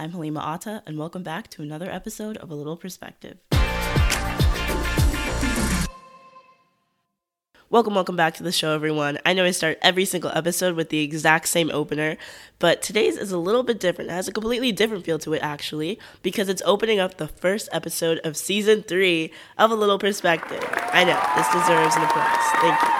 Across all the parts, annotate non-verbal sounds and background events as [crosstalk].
I'm Halima Atta, and welcome back to another episode of A Little Perspective. Welcome, welcome back to the show, everyone. I know I start every single episode with the exact same opener, but today's is a little bit different. It has a completely different feel to it, actually, because it's opening up the first episode of season three of A Little Perspective. I know, this deserves an applause. Thank you.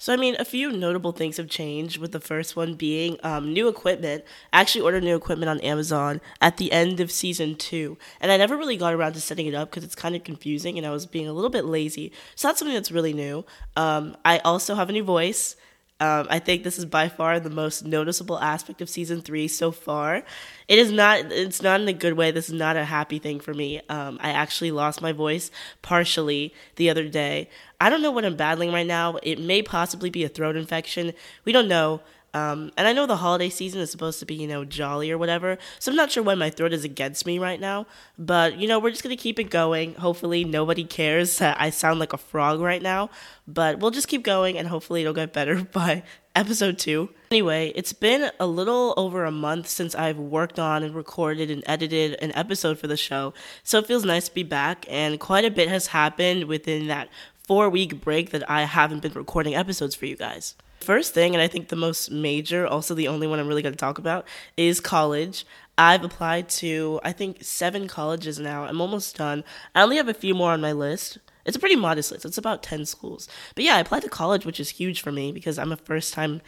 So, I mean, a few notable things have changed, with the first one being um, new equipment. I actually ordered new equipment on Amazon at the end of season two, and I never really got around to setting it up because it's kind of confusing and I was being a little bit lazy. So, that's something that's really new. Um, I also have a new voice. Um, I think this is by far the most noticeable aspect of season three so far. It is not. It's not in a good way. This is not a happy thing for me. Um, I actually lost my voice partially the other day. I don't know what I'm battling right now. It may possibly be a throat infection. We don't know. Um, and I know the holiday season is supposed to be, you know, jolly or whatever. So I'm not sure why my throat is against me right now. But, you know, we're just going to keep it going. Hopefully, nobody cares that I sound like a frog right now. But we'll just keep going and hopefully it'll get better [laughs] by episode two. Anyway, it's been a little over a month since I've worked on and recorded and edited an episode for the show. So it feels nice to be back. And quite a bit has happened within that four week break that I haven't been recording episodes for you guys. First thing, and I think the most major, also the only one I'm really going to talk about, is college. I've applied to, I think, seven colleges now. I'm almost done. I only have a few more on my list. It's a pretty modest list. It's about 10 schools. But yeah, I applied to college, which is huge for me because I'm a first time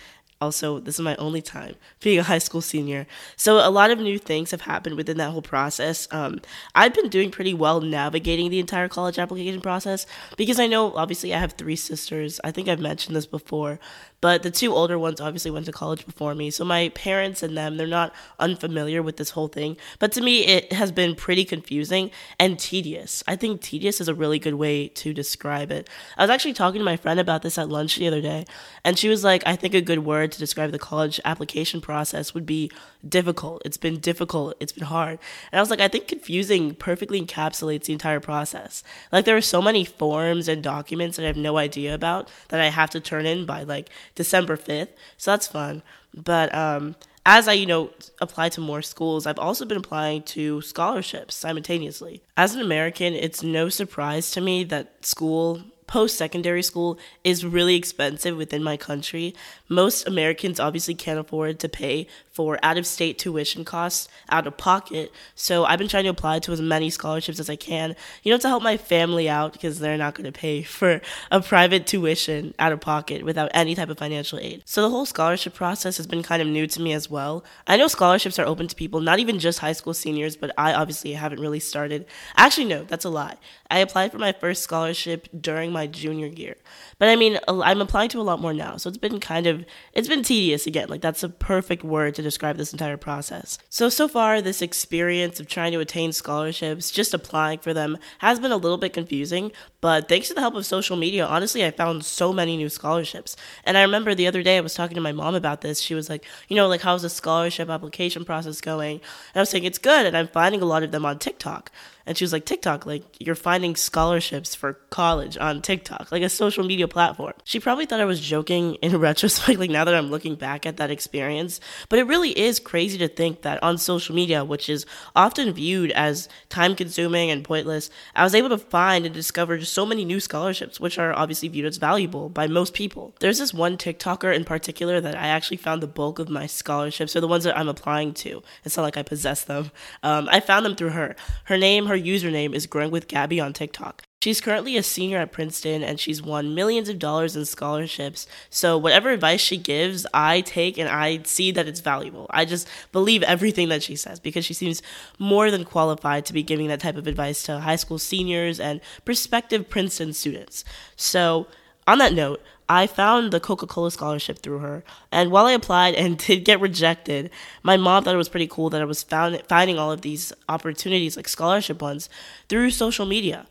also this is my only time being a high school senior so a lot of new things have happened within that whole process um, i've been doing pretty well navigating the entire college application process because i know obviously i have three sisters i think i've mentioned this before but the two older ones obviously went to college before me. So my parents and them they're not unfamiliar with this whole thing. But to me it has been pretty confusing and tedious. I think tedious is a really good way to describe it. I was actually talking to my friend about this at lunch the other day and she was like i think a good word to describe the college application process would be difficult it's been difficult it's been hard and i was like i think confusing perfectly encapsulates the entire process like there are so many forms and documents that i have no idea about that i have to turn in by like December 5th. So that's fun. But um, as I, you know, apply to more schools, I've also been applying to scholarships simultaneously. As an American, it's no surprise to me that school post secondary school is really expensive within my country. Most Americans obviously can't afford to pay for out of state tuition costs out of pocket. So I've been trying to apply to as many scholarships as I can, you know, to help my family out because they're not going to pay [laughs] for a private tuition out of pocket without any type of financial aid. So the whole scholarship process has been kind of new to me as well. I know scholarships are open to people, not even just high school seniors, but I obviously haven't really started. Actually, no, that's a lie. I applied for my first scholarship during my junior year. But I mean, I'm applying to a lot more now. So it's been kind of, it's been tedious again. Like, that's a perfect word to describe this entire process. So, so far, this experience of trying to attain scholarships, just applying for them, has been a little bit confusing. But thanks to the help of social media, honestly, I found so many new scholarships. And I remember the other day I was talking to my mom about this. She was like, you know, like, how's the scholarship application process going? And I was saying, it's good. And I'm finding a lot of them on TikTok. And she was like, TikTok, like you're finding scholarships for college on TikTok, like a social media platform. She probably thought I was joking in [laughs] retrospect, like now that I'm looking back at that experience. But it really is crazy to think that on social media, which is often viewed as time consuming and pointless, I was able to find and discover just so many new scholarships, which are obviously viewed as valuable by most people. There's this one TikToker in particular that I actually found the bulk of my scholarships, or the ones that I'm applying to. It's not like I possess them. Um, I found them through her. Her name, her username is Growing with Gabby on TikTok. She's currently a senior at Princeton and she's won millions of dollars in scholarships. So, whatever advice she gives, I take and I see that it's valuable. I just believe everything that she says because she seems more than qualified to be giving that type of advice to high school seniors and prospective Princeton students. So, on that note, I found the Coca Cola scholarship through her. And while I applied and [laughs] did get rejected, my mom thought it was pretty cool that I was found, finding all of these opportunities, like scholarship ones, through social media.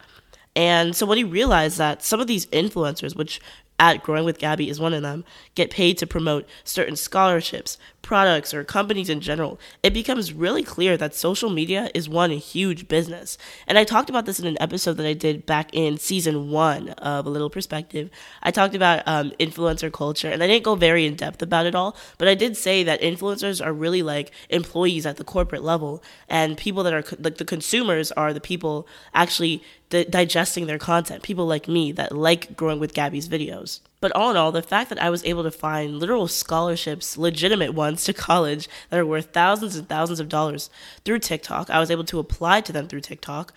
And so when he realized that some of these influencers, which at Growing with Gabby is one of them, get paid to promote certain scholarships, products or companies in general, it becomes really clear that social media is one huge business. And I talked about this in an episode that I did back in season one of A Little Perspective. I talked about um, influencer culture, and I didn't go very in depth about it all, but I did say that influencers are really like employees at the corporate level, and people that are like the consumers are the people actually di- digesting their content. People like me that like growing with Gabby's videos. But all in all, the fact that I was able to find literal scholarships, legitimate ones [laughs] to college that are worth thousands and thousands of dollars through TikTok, I was able to apply to them through TikTok.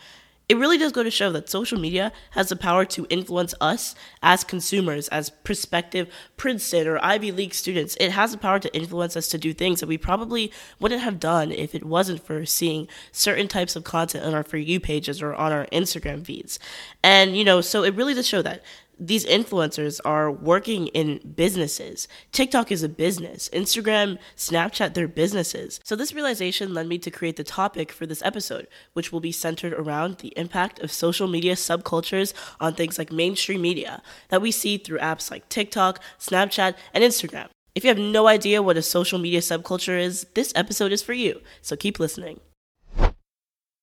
It really does go to show that social media has the power to influence us as consumers, as prospective Princeton or Ivy League students. It has the power to influence us to do things that we probably wouldn't have done if it wasn't for seeing certain types of content on our For You pages or on our Instagram feeds. And, you know, so it really does show that these influencers are working in businesses. TikTok is a business. Instagram, Snapchat, they're businesses. So this realization led me to create the topic for this episode, which will be centered around the impact of social media subcultures on things like mainstream media that we see through apps like TikTok, Snapchat, and Instagram. If you have no idea what a social media subculture is, this episode is for you. So keep listening.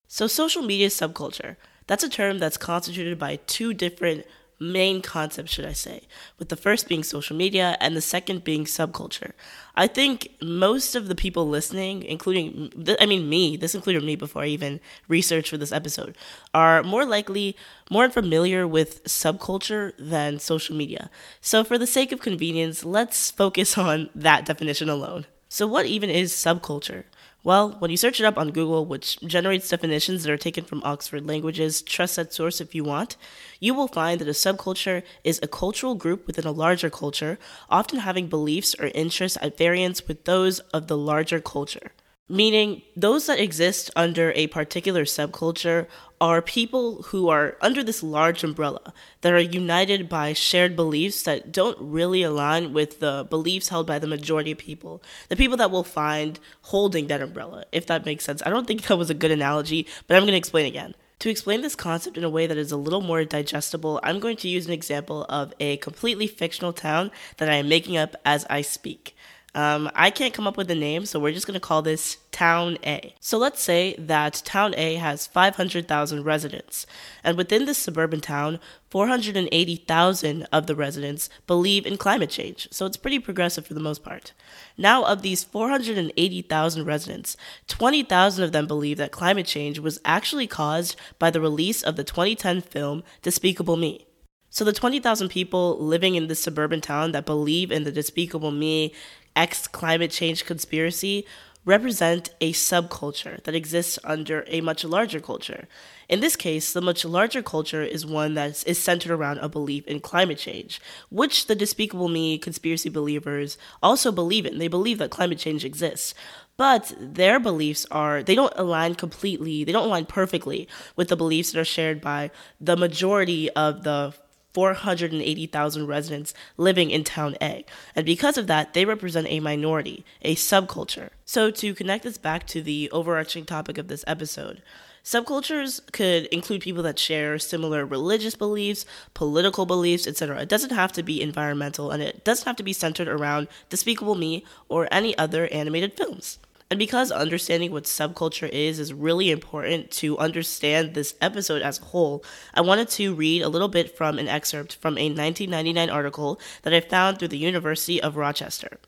So social media subculture, that's a term that's constituted by two different main concepts, should I say, with the first being social media and the second being subculture. I think most of the people listening, including, I mean, me, this included me before I even researched for this episode, are more likely more familiar with subculture than social media. So, for the sake of convenience, let's focus on that definition alone. So, what even is subculture? Well, when you search it up on Google, which generates definitions that are taken from Oxford Languages, trust that source if you want, you will find that a subculture is a cultural group within a larger culture, often having beliefs or interests at variance with those of the larger culture. Meaning those that exist under a particular subculture are people who are under this large umbrella that are united by shared beliefs that don't really align with the beliefs held by the majority of people. The people that will find holding that umbrella, if that makes sense. I don't think that was a good analogy, but I'm going to explain again. To explain this concept in a way that is a little more digestible, I'm going to use an example of a completely fictional town that I am making up as I speak. Um, I can't come up with a name, so we're just going to call this Town A. So let's say that Town A has 500,000 residents, and within this suburban town, 480,000 of the residents believe in climate change, so it's pretty progressive for the most part. Now, of these 480,000 residents, 20,000 of them believe that climate change was actually caused by the release of the 2010 film Despicable Me. So, the 20,000 people living in this suburban town that believe in the Despicable Me X climate change conspiracy represent a subculture that exists under a much larger culture. In this case, the much larger culture is one that is centered around a belief in climate change, which the Despicable Me conspiracy believers also believe in. They believe that climate change exists. But their beliefs are, they don't align completely, they don't align perfectly with the beliefs that are shared by the majority of the 480,000 residents living in Town A. And because of that, they represent a minority, a subculture. So, to connect this back to the overarching topic of this episode, subcultures could include people that share similar religious beliefs, political beliefs, etc. It doesn't have to be environmental and it doesn't have to be centered around Despicable Me or any other animated films. And because understanding what subculture is is really important to understand this episode as a whole, I wanted to read a little bit from an excerpt from a 1999 article that I found through the University of Rochester.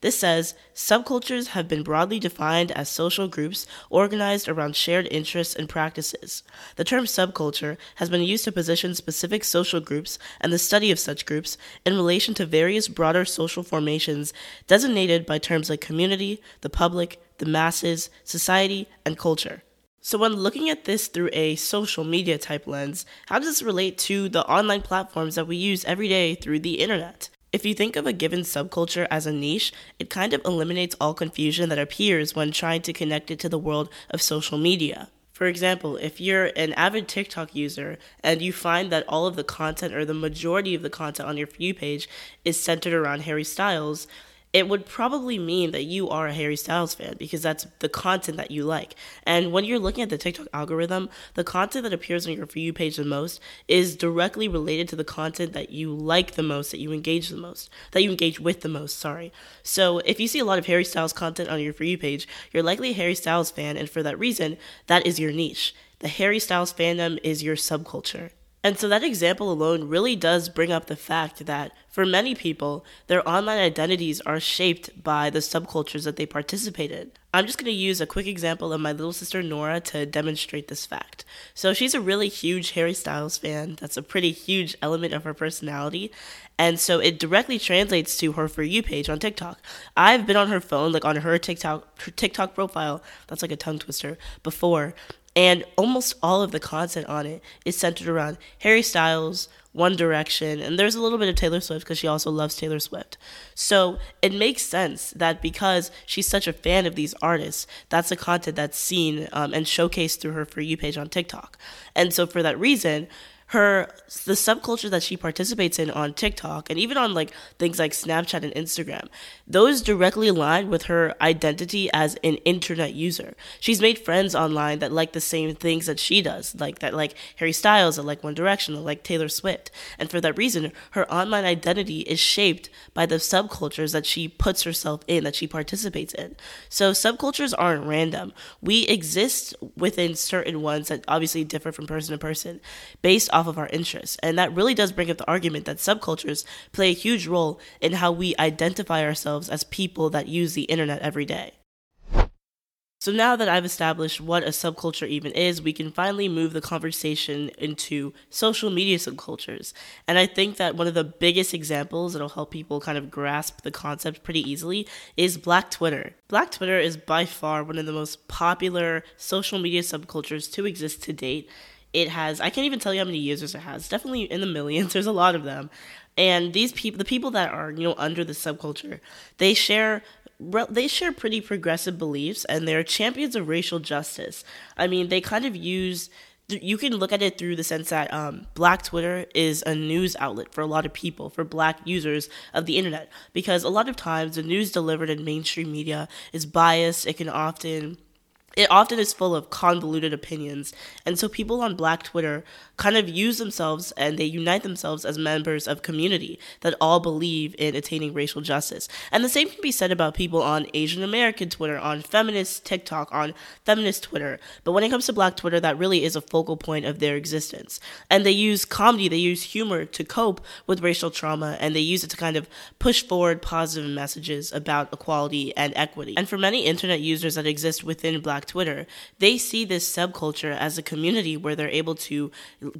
This says subcultures have been broadly defined as social groups organized around shared interests and practices. The term subculture has been used to position specific social groups and the study of such groups in relation to various broader social formations designated by terms like community, the public, the masses, society, and culture. So, when looking at this through a social media type lens, how does this relate to the online platforms that we use every day through the internet? If you think of a given subculture as a niche, it kind of eliminates all confusion that appears when trying to connect it to the world of social media. For example, if you're an avid TikTok user and you find that all of the content or the majority of the content on your You page is centered around Harry Styles, it would probably mean that you are a Harry Styles fan because that's the content that you like. And when you're looking at the TikTok algorithm, the content that appears on your For You page the most is directly related to the content that you like the most, that you engage the most, that you engage with the most, sorry. So if you see a lot of Harry Styles content on your For You page, you're likely a Harry Styles fan, and for that reason, that is your niche. The Harry Styles fandom is your subculture. And so that example alone really does bring up the fact that for many people, their online identities are shaped by the subcultures that they participate in. I'm just going to use a quick example of my little sister Nora to demonstrate this fact. So she's a really huge Harry Styles fan. That's a pretty huge element of her personality. And so it directly translates to her For You page on TikTok. I've been on her phone, like on her TikTok, her TikTok profile, that's like a tongue twister, before. And almost all of the content on it is centered around Harry Styles, One Direction, and there's a little bit of Taylor Swift because she also loves Taylor Swift. So it makes sense that because she's such a fan of these artists, that's the content that's seen um, and showcased through her For You page on TikTok. And so for that reason, her the subculture that she participates in on TikTok and even on like things like Snapchat and Instagram, those directly align with her identity as an internet user. She's made friends online that like the same things that she does, like that like Harry Styles, that like One Direction, that like Taylor Swift. And for that reason, her online identity is shaped by the subcultures that she puts herself in, that she participates in. So subcultures aren't random. We exist within certain ones that obviously differ from person to person based off off of our interests. And that really does bring up the argument that subcultures play a huge role in how we identify ourselves as people that use the internet every day. So now that I've established what a subculture even is, we can finally move the conversation into social media subcultures. And I think that one of the biggest examples that'll help people kind of grasp the concept pretty easily is Black Twitter. Black Twitter is by far one of the most popular social media subcultures to exist to date it has I can't even tell you how many users it has. Definitely in the millions. [laughs] There's a lot of them. And these people the people that are, you know, under the subculture, they share they share pretty progressive beliefs and they're champions of racial justice. I mean, they kind of use you can look at it through the sense that um, Black Twitter is a news outlet for a lot of people, for Black users of the internet, because a lot of times the news delivered in mainstream media is biased. It can often it often is full of convoluted opinions. And so people on Black Twitter kind of use themselves and they unite themselves as members of community that all believe in attaining racial justice. And the same can be said about people on Asian American Twitter, on feminist TikTok, on feminist Twitter. But when it comes to Black Twitter, that really is a focal point of their existence. And they use comedy, they use humor to cope with racial trauma, and they use it to kind of push forward positive messages about equality and equity. And for many internet users that exist within Black Twitter, they see this subculture as a community where they're able to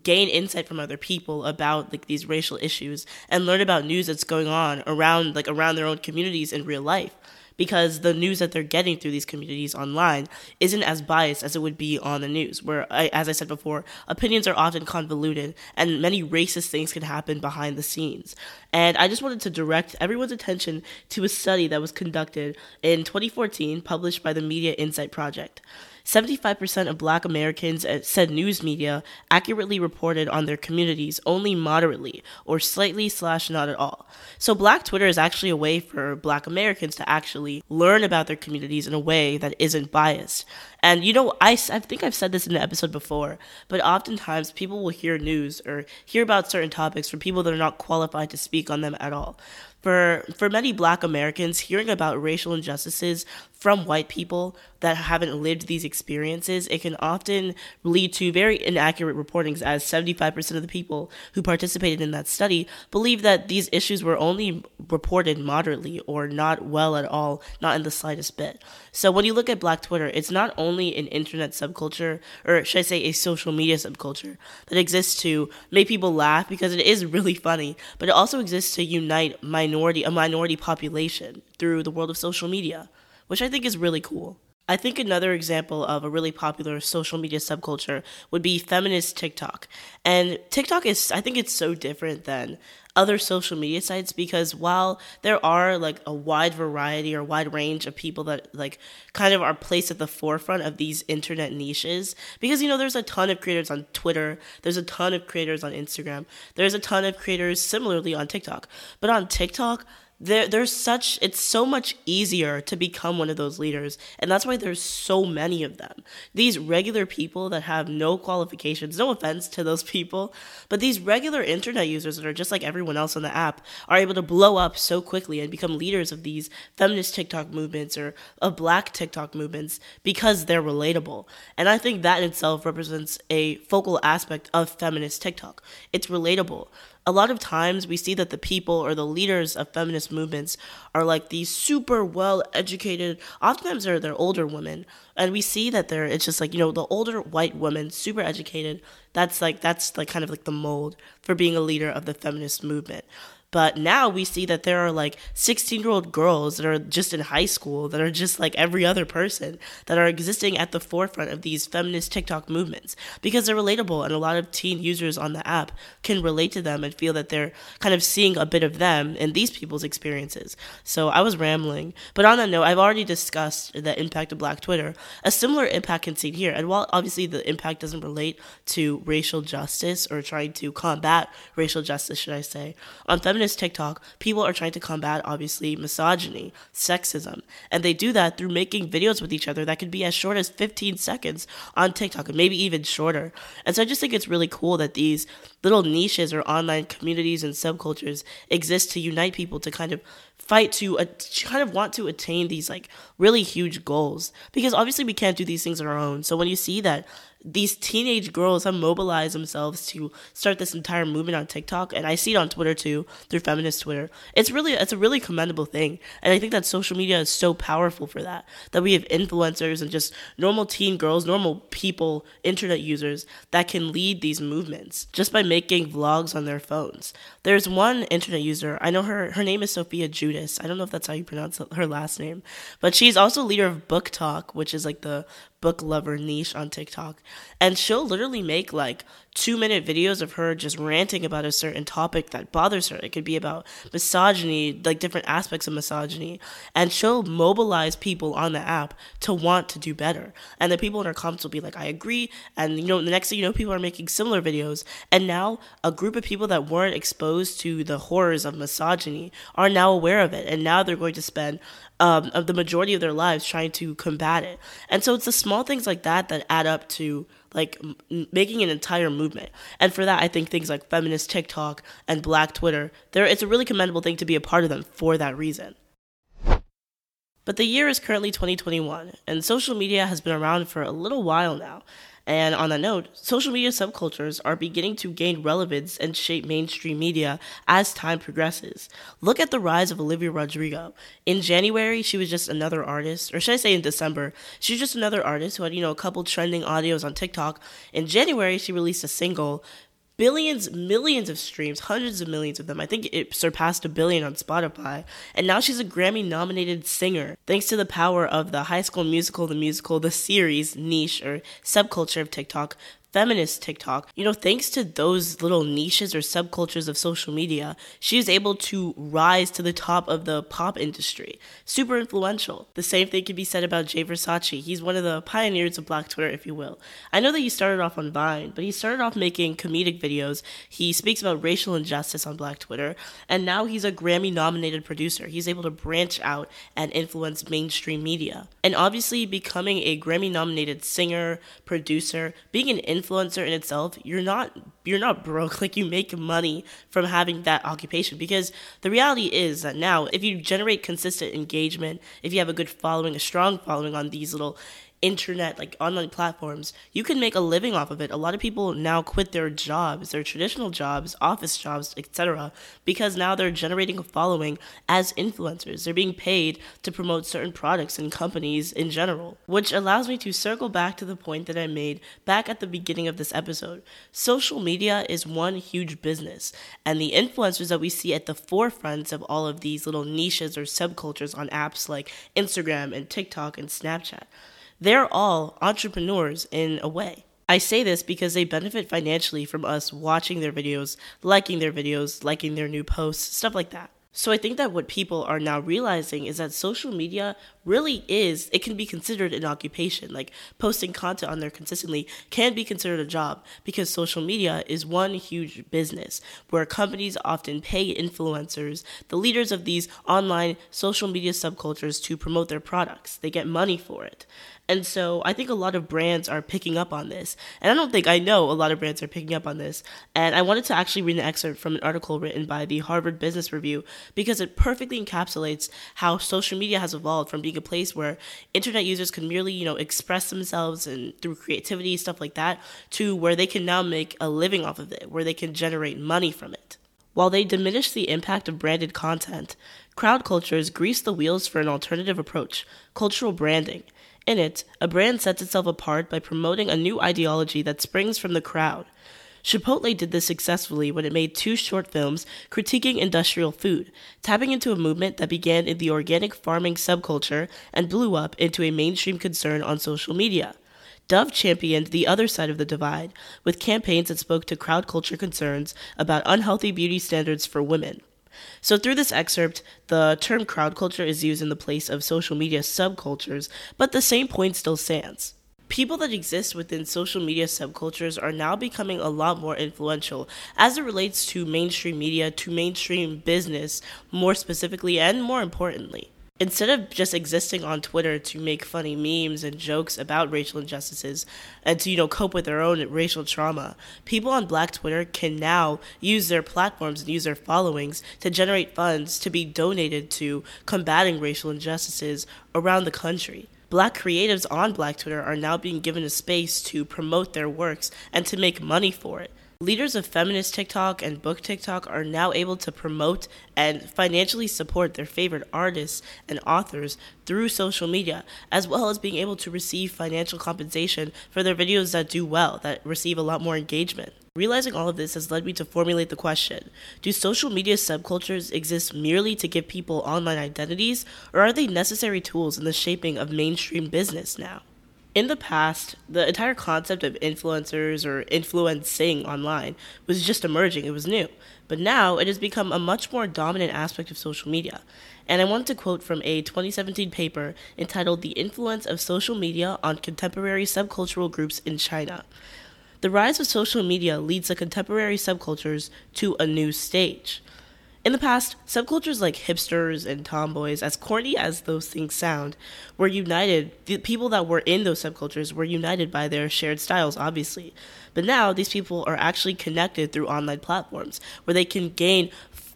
gain insight from other people about like these racial issues and learn about news that's going on around like around their own communities in real life because the news that they're getting through these communities online isn't as biased as it would be on the news, where, as I said before, opinions are often convoluted and many racist things can happen behind the scenes. And I just wanted to direct everyone's attention to a study that was conducted in 2014, published by the Media Insight Project. 75% of black Americans uh, said news media accurately reported on their communities only moderately or slightly slash not at all. So black Twitter is actually a way for black Americans to actually learn about their communities in a way that isn't biased. And you know, I, I think I've said this in the episode before, but oftentimes people will hear news or hear about certain topics from people that are not qualified to speak on them at all. For, for many black Americans, hearing about racial injustices from white people that haven't lived these experiences, it can often lead to very inaccurate reportings, as 75% of the people who participated in that study believe that these issues were only reported moderately or not well at all, not in the slightest bit. So when you look at Black Twitter, it's not only an internet subculture, or should I say a social media subculture, that exists to make people laugh because it is [laughs] really funny, but it also exists to unite minority a minority population through the world of social media, which I think is really cool. I think another example of a really popular social media subculture would be feminist TikTok. And TikTok is, I think it's so different than other social media sites because while there are like a wide variety or wide range of people that like kind of are placed at the forefront of these internet niches because you know there's a ton of creators on Twitter, there's a ton of creators on Instagram, there's a ton of creators similarly on TikTok. But on TikTok, there there's such it's so much easier to become one of those leaders and that's why there's so many of them. These regular people that have no qualifications no offense to those people but these regular internet users that are just like everyone else on the app are able to blow up so quickly and become leaders of these feminist tiktok movements or of black tiktok movements because they're relatable. And i think that in itself represents a focal aspect of feminist tiktok. It's relatable a lot of times we see that the people or the leaders of feminist movements are like these super well educated oftentimes they're they're older women. And we see that they're it's just like you know the older white women super educated that's like that's like kind of like the mold for being a leader of the feminist movement but now we see that there are like 16 year old girls that are just in high school that are just like every other person that are existing at the forefront of these feminist TikTok movements because they're relatable and a lot of teen users on the app can relate to them and feel that they're kind of seeing a bit of them in these people's experiences. So I was rambling. But on that note, I've already discussed the impact of Black Twitter. A similar impact can see here. And while obviously the impact doesn't relate to racial justice or trying to combat racial justice, should I say, on feminist feminist TikTok, people are trying to combat obviously misogyny, sexism, and they do that through making videos with each other that could be as short as 15 seconds on TikTok and maybe even shorter. And so I just think it's really cool that these little niches or online communities and subcultures exist to unite people to kind of fight to, uh, kind of want to attain these like really huge goals because obviously we can't do these things on our own. So when you see that these teenage girls have mobilized themselves to start this entire movement on TikTok, and I see it on Twitter too, through feminist Twitter. It's really it's a really commendable thing, and I think that social media is so powerful for that. That we have influencers and just normal teen girls, normal people, internet users that can lead these movements just by making vlogs on their phones. There's one internet user I know her her name is Sophia Judas. I don't know if that's how you pronounce her last name, but she's also leader of BookTok, which is like the book lover niche on TikTok. And she'll literally make like two minute videos of her just ranting about a certain topic that bothers her. It could be about misogyny, like different aspects of misogyny. And she'll mobilize people on the app to want to do better. And the people in her comments will be like, I agree. And you know, the next thing you know, people are making similar videos. And now a group of people that weren't exposed to the horrors of misogyny are now aware of it. And now they're going to spend um, of the majority of their lives trying to combat it. And so it's the small things like that that add up to like m- making an entire movement. And for that, I think things like feminist TikTok and Black Twitter, there it's a really commendable thing to be a part of them for that reason. But the year is currently 2021, and social media has been around for a little while now. And on that note, social media subcultures are beginning to gain relevance and shape mainstream media as time progresses. Look at the rise of Olivia Rodrigo. In January, she was just another artist, or should I say in December, she was just another artist who had, you know, a couple trending audios on TikTok. In January, she released a single billions, millions of streams, hundreds of millions of them. I think it surpassed a billion on Spotify. And now she's a Grammy nominated singer, thanks to the power of the High School Musical, the musical, the series niche or subculture of TikTok feminist TikTok, you know, thanks to those little niches or subcultures of social media, she is able to rise to the top of the pop industry. Super influential. The same thing can be said about Jay Versace. He's one of the pioneers of Black Twitter, if you will. I know that he started off on Vine, but he started off making comedic videos. He speaks about racial injustice on Black Twitter, and now he's a Grammy nominated producer. He's able to branch out and influence mainstream media. And obviously, becoming a Grammy nominated singer, producer, being an influencer in itself, you're not you're not broke. [laughs] Like you make money from having that occupation because the reality is that now if you generate consistent engagement, if you have a good following, a strong following on these little internet like online platforms you can make a living off of it. A lot of people now quit their jobs their traditional jobs office jobs etc because now they're generating a following as influencers. They're being paid to promote certain products and companies in general which allows me to circle back to the point that i made back at the beginning of this episode. Social media is one huge business and the influencers that we see at the forefront of all of these little niches or subcultures on apps like instagram and tiktok and snapchat they're all entrepreneurs in a way. I say this because they benefit financially from us watching their videos, liking their videos, liking their new posts, stuff like that. So I think that what people are now realizing is that social media really is, it can be considered an occupation. Like posting content on there consistently can be considered a job because social media is one huge business where companies often pay influencers, the leaders of these online social media subcultures, to promote their products. They get money for it. And so I think a lot of brands are picking up on this. And I don't think I know a lot of brands are picking up on this. And I wanted to actually read an excerpt from an article written by the Harvard Business Review because it perfectly encapsulates how social media has evolved from being a place where internet users can merely, you know, express themselves and through creativity, stuff like that, to where they can now make a living off of it, where they can generate money from it. While they diminish the impact of branded content, crowd cultures grease the wheels for an alternative approach, cultural branding. In it, a brand sets itself apart by promoting a new ideology that springs from the crowd. Chipotle did this successfully when it made two short films critiquing industrial food, tapping into a movement that began in the organic farming subculture and blew up into a mainstream concern on social media. Dove championed the other side of the divide with campaigns that spoke to crowd culture concerns about unhealthy beauty standards for women. So, through this excerpt, the term crowd culture is used in the place of social media subcultures, but the same point still stands. People that exist within social media subcultures are now becoming a lot more influential as it relates to mainstream media, to mainstream business, more specifically, and more importantly instead of just existing on Twitter to make funny memes and jokes about racial injustices and to, you know, cope with their own racial trauma, people on Black Twitter can now use their platforms and use their followings to generate funds to be donated to combating racial injustices around the country. Black creatives on Black Twitter are now being given a space to promote their works and to make money for it. Leaders of feminist TikTok and book TikTok are now able to promote and financially support their favorite artists and authors through social media, as well as being able to receive financial compensation for their videos that do well, that receive a lot more engagement. Realizing all of this has led me to formulate the question Do social media subcultures exist merely to give people online identities, or are they necessary tools in the shaping of mainstream business now? In the past, the entire concept of influencers or influencing online was just emerging, it was new. But now it has become a much more dominant aspect of social media. And I want to quote from a 2017 paper entitled The Influence of Social Media on Contemporary Subcultural Groups in China. The rise of social media leads the contemporary subcultures to a new stage. In the past, subcultures like hipsters and tomboys, as corny as those things sound, were united. The people that were in those subcultures were united by their shared styles, obviously. But now, these people are actually connected through online platforms where they can gain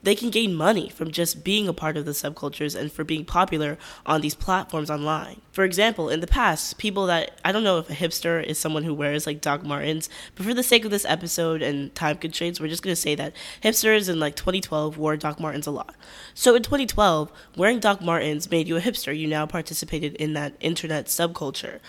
they can gain money from just being a part of the subcultures and for being popular on these platforms online. For example, in the past, people that I don't know if a hipster is someone who wears like Doc Martens, but for the sake of this episode and time constraints, we're just going to say that hipsters in like 2012 wore Doc Martens a lot. So in 2012, wearing Doc Martens made you a hipster. You now participated in that internet subculture.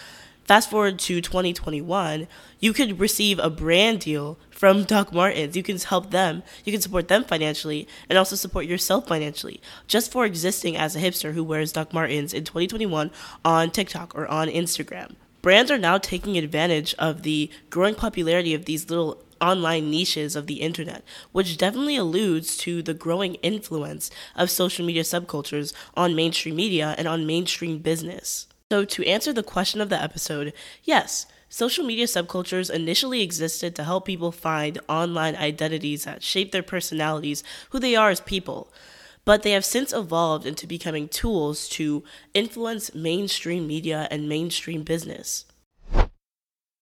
Fast forward to 2021, you could receive a brand deal from Doc Martens. You can help them, you can support them financially, and also support yourself financially just for existing as a hipster who wears Doc Martens in 2021 on TikTok or on Instagram. Brands are now taking advantage of the growing popularity of these little online niches of the internet, which definitely alludes to the growing influence of social media subcultures on mainstream media and on mainstream business. So, to answer the question of the episode, yes, social media subcultures initially existed to help people find online identities that shape their personalities, who they are as people. But they have since evolved into becoming tools to influence mainstream media and mainstream business.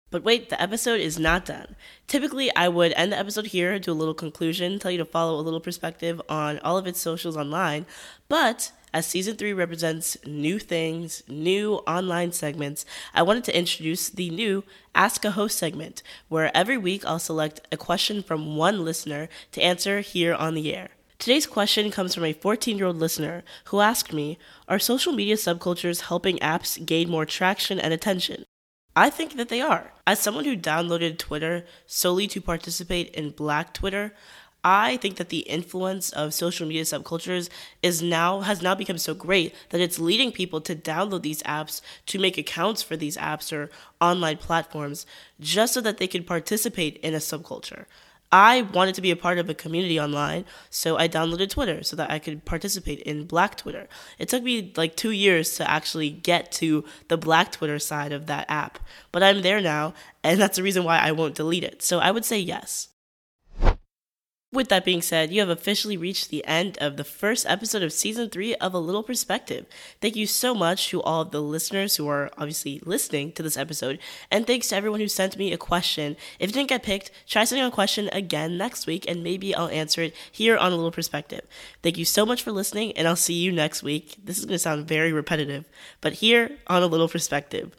But wait, the episode is not done. Typically, I would end the episode here, do a little conclusion, tell you to follow a little perspective on all of its socials online. But as season three represents new things, new online segments, I wanted to introduce the new Ask a Host segment, where every week I'll select a question from one listener to answer here on the air. Today's question comes from a 14 year old listener who asked me Are social media subcultures helping apps gain more traction and attention? I think that they are. As someone who downloaded Twitter solely to participate in Black Twitter, I think that the influence of social media subcultures is now has now become so great that it's leading people to download these apps to make accounts for these apps or online platforms just so that they can participate in a subculture. I wanted to be a part of a community online, so I downloaded Twitter so that I could participate in Black Twitter. It took me like two years to actually get to the Black Twitter side of that app, but I'm there now, and that's the reason why I won't delete it. So I would say yes. With that being said, you have officially reached the end of the first episode of season three of A Little Perspective. Thank you so much to all of the listeners who are obviously listening to this episode, and thanks to everyone who sent me a question. If it didn't get picked, try sending a question again next week, and maybe I'll answer it here on A Little Perspective. Thank you so much for listening, and I'll see you next week. This is going to sound very repetitive, but here on A Little Perspective.